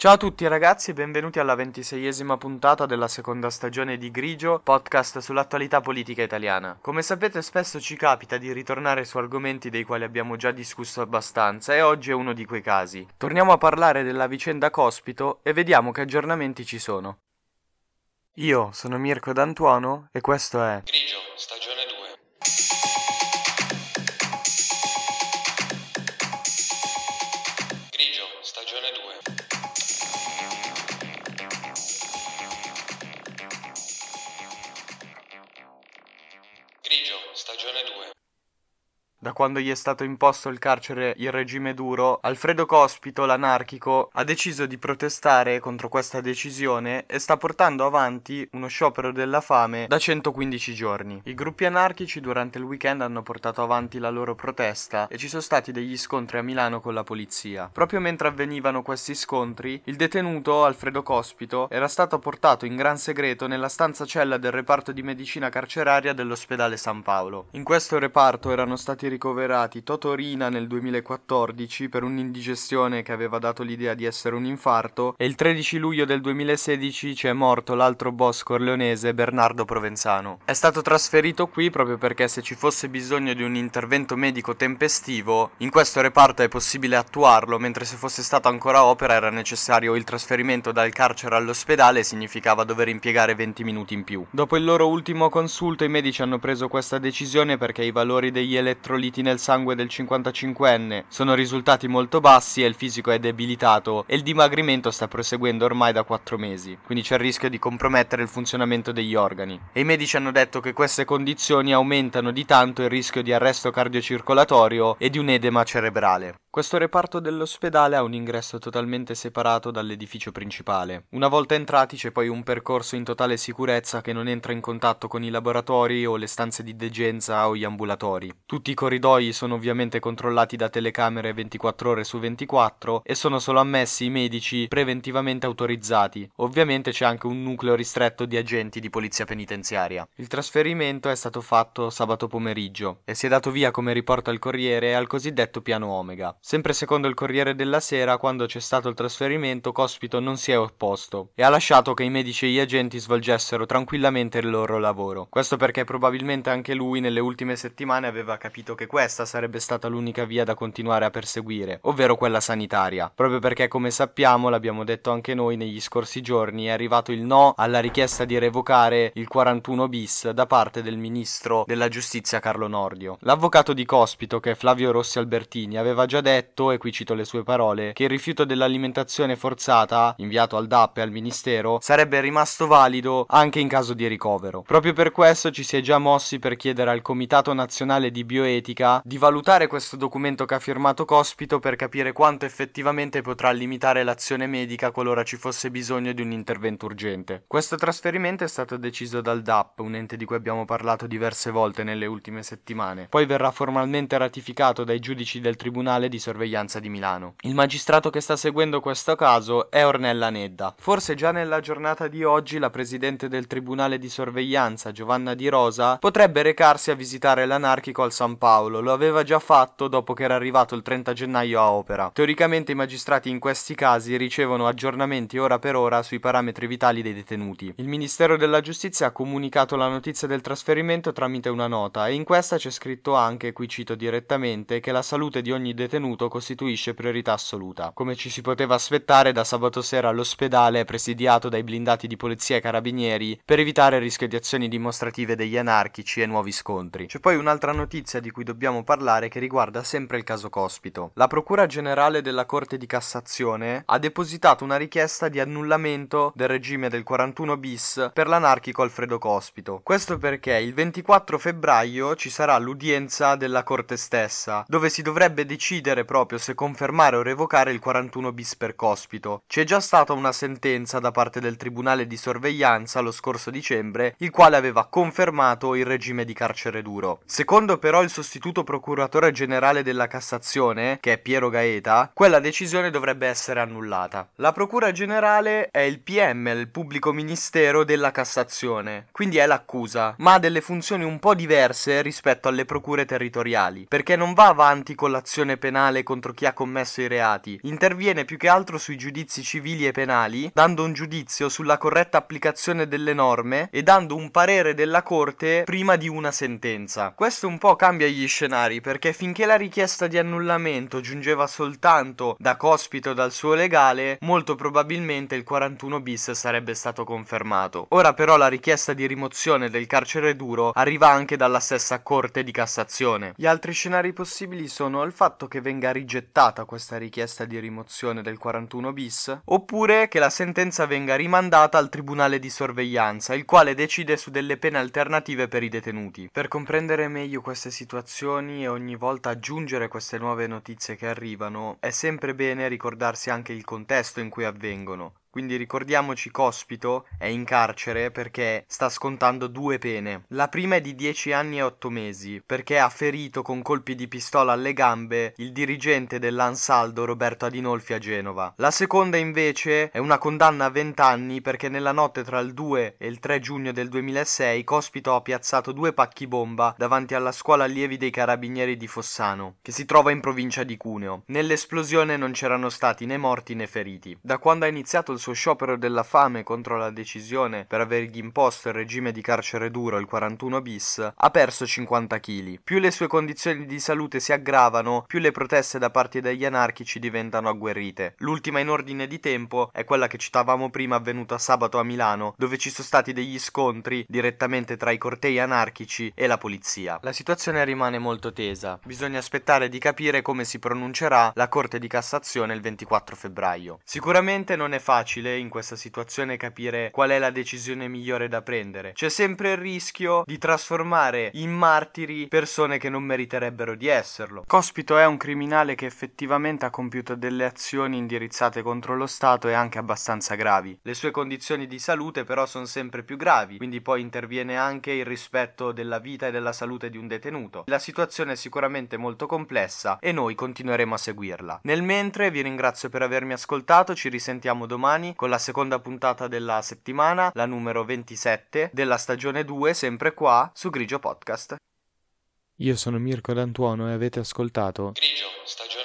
Ciao a tutti ragazzi e benvenuti alla ventiseiesima puntata della seconda stagione di Grigio, podcast sull'attualità politica italiana. Come sapete spesso ci capita di ritornare su argomenti dei quali abbiamo già discusso abbastanza e oggi è uno di quei casi. Torniamo a parlare della vicenda Cospito e vediamo che aggiornamenti ci sono. Io sono Mirko D'Antuono e questo è Grigio, stagione 2. Grigio, stagione 2. Da quando gli è stato imposto il carcere il regime duro, Alfredo Cospito, l'anarchico, ha deciso di protestare contro questa decisione e sta portando avanti uno sciopero della fame da 115 giorni. I gruppi anarchici durante il weekend hanno portato avanti la loro protesta e ci sono stati degli scontri a Milano con la polizia. Proprio mentre avvenivano questi scontri, il detenuto Alfredo Cospito era stato portato in gran segreto nella stanza cella del reparto di medicina carceraria dell'ospedale San Paolo. In questo reparto erano stati ricoverati Totorina nel 2014 per un'indigestione che aveva dato l'idea di essere un infarto e il 13 luglio del 2016 ci è morto l'altro boss corleonese Bernardo Provenzano. È stato trasferito qui proprio perché se ci fosse bisogno di un intervento medico tempestivo, in questo reparto è possibile attuarlo, mentre se fosse stato ancora opera era necessario il trasferimento dal carcere all'ospedale e significava dover impiegare 20 minuti in più. Dopo il loro ultimo consulto i medici hanno preso questa decisione perché i valori degli elettroliti nel sangue del 55enne sono risultati molto bassi e il fisico è debilitato e il dimagrimento sta proseguendo ormai da 4 mesi, quindi c'è il rischio di compromettere il funzionamento degli organi. E i medici hanno detto che queste condizioni aumentano di tanto il rischio di arresto cardiocircolatorio e di un edema cerebrale. Questo reparto dell'ospedale ha un ingresso totalmente separato dall'edificio principale. Una volta entrati c'è poi un percorso in totale sicurezza che non entra in contatto con i laboratori o le stanze di degenza o gli ambulatori. Tutti i corridoi sono ovviamente controllati da telecamere 24 ore su 24 e sono solo ammessi i medici preventivamente autorizzati. Ovviamente c'è anche un nucleo ristretto di agenti di polizia penitenziaria. Il trasferimento è stato fatto sabato pomeriggio e si è dato via come riporta il Corriere al cosiddetto piano Omega. Sempre secondo il Corriere della Sera, quando c'è stato il trasferimento, Cospito non si è opposto e ha lasciato che i medici e gli agenti svolgessero tranquillamente il loro lavoro. Questo perché probabilmente anche lui nelle ultime settimane aveva capito che questa sarebbe stata l'unica via da continuare a perseguire, ovvero quella sanitaria. Proprio perché, come sappiamo, l'abbiamo detto anche noi negli scorsi giorni, è arrivato il no alla richiesta di revocare il 41 bis da parte del ministro della giustizia Carlo Nordio. L'avvocato di Cospito, che è Flavio Rossi Albertini, aveva già detto, e qui cito le sue parole, che il rifiuto dell'alimentazione forzata, inviato al DAP e al Ministero, sarebbe rimasto valido anche in caso di ricovero. Proprio per questo ci si è già mossi per chiedere al Comitato Nazionale di Bioetica di valutare questo documento che ha firmato Cospito per capire quanto effettivamente potrà limitare l'azione medica qualora ci fosse bisogno di un intervento urgente. Questo trasferimento è stato deciso dal DAP, un ente di cui abbiamo parlato diverse volte nelle ultime settimane. Poi verrà formalmente ratificato dai giudici del Tribunale di sorveglianza di Milano. Il magistrato che sta seguendo questo caso è Ornella Nedda. Forse già nella giornata di oggi la presidente del tribunale di sorveglianza, Giovanna Di Rosa, potrebbe recarsi a visitare l'anarchico al San Paolo. Lo aveva già fatto dopo che era arrivato il 30 gennaio a opera. Teoricamente i magistrati in questi casi ricevono aggiornamenti ora per ora sui parametri vitali dei detenuti. Il Ministero della Giustizia ha comunicato la notizia del trasferimento tramite una nota e in questa c'è scritto anche, qui cito direttamente, che la salute di ogni detenuto costituisce priorità assoluta. Come ci si poteva aspettare, da sabato sera l'ospedale è presidiato dai blindati di polizia e carabinieri per evitare il rischio di azioni dimostrative degli anarchici e nuovi scontri. C'è poi un'altra notizia di cui dobbiamo parlare che riguarda sempre il caso Cospito. La Procura Generale della Corte di Cassazione ha depositato una richiesta di annullamento del regime del 41 bis per l'anarchico Alfredo Cospito. Questo perché il 24 febbraio ci sarà l'udienza della Corte stessa, dove si dovrebbe decidere proprio se confermare o revocare il 41 bis per Cospito. C'è già stata una sentenza da parte del Tribunale di sorveglianza lo scorso dicembre, il quale aveva confermato il regime di carcere duro. Secondo però il sostituto procuratore generale della Cassazione, che è Piero Gaeta, quella decisione dovrebbe essere annullata. La Procura Generale è il PM, il pubblico ministero della Cassazione, quindi è l'accusa, ma ha delle funzioni un po' diverse rispetto alle procure territoriali, perché non va avanti con l'azione penale contro chi ha commesso i reati, interviene più che altro sui giudizi civili e penali, dando un giudizio sulla corretta applicazione delle norme e dando un parere della Corte prima di una sentenza. Questo un po' cambia gli scenari, perché finché la richiesta di annullamento giungeva soltanto da Cospito dal suo legale, molto probabilmente il 41 bis sarebbe stato confermato. Ora però la richiesta di rimozione del carcere duro arriva anche dalla stessa Corte di Cassazione. Gli altri scenari possibili sono il fatto che venga rigettata questa richiesta di rimozione del 41 bis, oppure che la sentenza venga rimandata al Tribunale di sorveglianza, il quale decide su delle pene alternative per i detenuti. Per comprendere meglio queste situazioni e ogni volta aggiungere queste nuove notizie che arrivano, è sempre bene ricordarsi anche il contesto in cui avvengono. Quindi ricordiamoci Cospito è in carcere perché sta scontando due pene. La prima è di 10 anni e 8 mesi perché ha ferito con colpi di pistola alle gambe il dirigente dell'Ansaldo Roberto Adinolfi a Genova. La seconda invece è una condanna a 20 anni perché nella notte tra il 2 e il 3 giugno del 2006 Cospito ha piazzato due pacchi bomba davanti alla scuola allievi dei carabinieri di Fossano che si trova in provincia di Cuneo. Nell'esplosione non c'erano stati né morti né feriti. Da quando ha iniziato il suo sciopero della fame contro la decisione per avergli imposto il regime di carcere duro, il 41 bis, ha perso 50 kg. Più le sue condizioni di salute si aggravano, più le proteste da parte degli anarchici diventano agguerrite. L'ultima in ordine di tempo è quella che citavamo prima avvenuta sabato a Milano, dove ci sono stati degli scontri direttamente tra i cortei anarchici e la polizia. La situazione rimane molto tesa. Bisogna aspettare di capire come si pronuncerà la Corte di Cassazione il 24 febbraio. Sicuramente non è facile facile in questa situazione capire qual è la decisione migliore da prendere. C'è sempre il rischio di trasformare in martiri persone che non meriterebbero di esserlo. Cospito è un criminale che effettivamente ha compiuto delle azioni indirizzate contro lo Stato e anche abbastanza gravi. Le sue condizioni di salute però sono sempre più gravi, quindi poi interviene anche il rispetto della vita e della salute di un detenuto. La situazione è sicuramente molto complessa e noi continueremo a seguirla. Nel mentre vi ringrazio per avermi ascoltato, ci risentiamo domani domani con la seconda puntata della settimana, la numero 27 della stagione 2, sempre qua su Grigio Podcast. Io sono Mirko D'Antuono e avete ascoltato Grigio, stagione